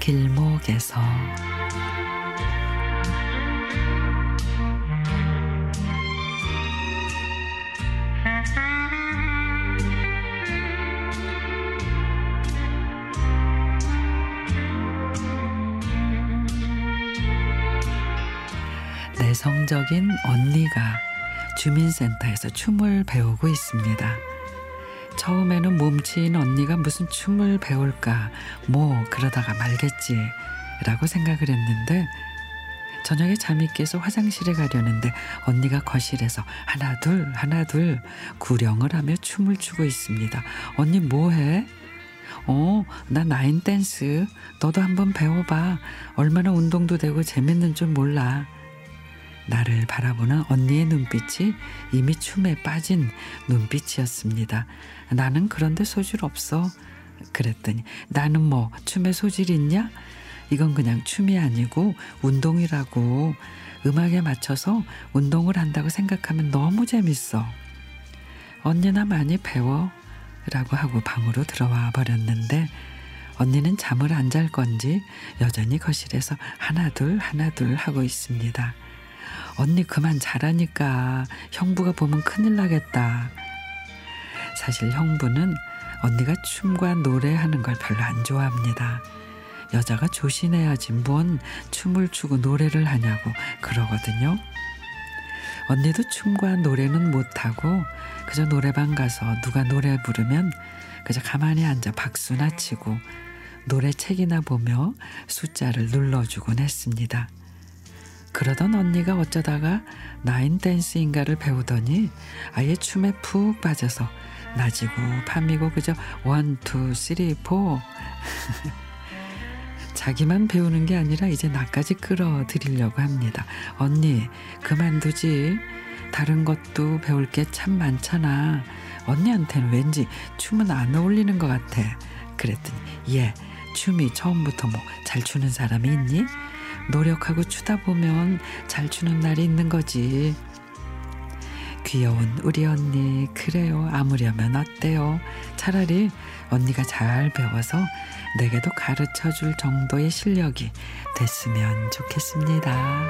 길목에서 내성적인 언니가 주민센터에서 춤을 배우고 있습니다. 처음에는 몸치인 언니가 무슨 춤을 배울까, 뭐, 그러다가 말겠지, 라고 생각을 했는데, 저녁에 잠이 깨서 화장실에 가려는데 언니가 거실에서 하나 둘 하나 둘 구령을 하며 춤을 추고 있습니다. 언니 뭐해? 어, 나 나인 댄스. 너도 한번 배워봐. 얼마나 운동도 되고 재밌는 줄 몰라. 나를 바라보는 언니의 눈빛이 이미 춤에 빠진 눈빛이었습니다. 나는 그런데 소질 없어. 그랬더니 나는 뭐 춤에 소질 있냐? 이건 그냥 춤이 아니고 운동이라고 음악에 맞춰서 운동을 한다고 생각하면 너무 재밌어. 언니나 많이 배워. 라고 하고 방으로 들어와 버렸는데 언니는 잠을 안 잘 건지 여전히 거실에서 하나 둘 하나 둘 하고 있습니다. 언니 그만 자라니까 형부가 보면 큰일 나겠다. 사실 형부는 언니가 춤과 노래하는 걸 별로 안 좋아합니다. 여자가 조신해야지 뭔 춤을 추고 노래를 하냐고 그러거든요. 언니도 춤과 노래는 못하고 그저 노래방 가서 누가 노래 부르면 그저 가만히 앉아 박수나 치고 노래 책이나 보며 숫자를 눌러주곤 했습니다. 그러던 언니가 어쩌다가 line dance인가를 배우더니 아예 춤에 푹 빠져서 낮이고 밤이고 그저 one, two, three, four 자기만 배우는 게 아니라 이제 나까지 끌어들이려고 합니다. 언니 그만두지. 다른 것도 배울 게 참 많잖아. 언니한테는 왠지 춤은 안 어울리는 것 같아. 그랬더니 얘 춤이 처음부터 뭐 잘 추는 사람이 있니? 노력하고 추다 보면 잘 추는 날이 있는 거지. 귀여운 우리 언니 그래요 아무려면 어때요 차라리 언니가 잘 배워서 내게도 가르쳐 줄 정도의 실력이 됐으면 좋겠습니다.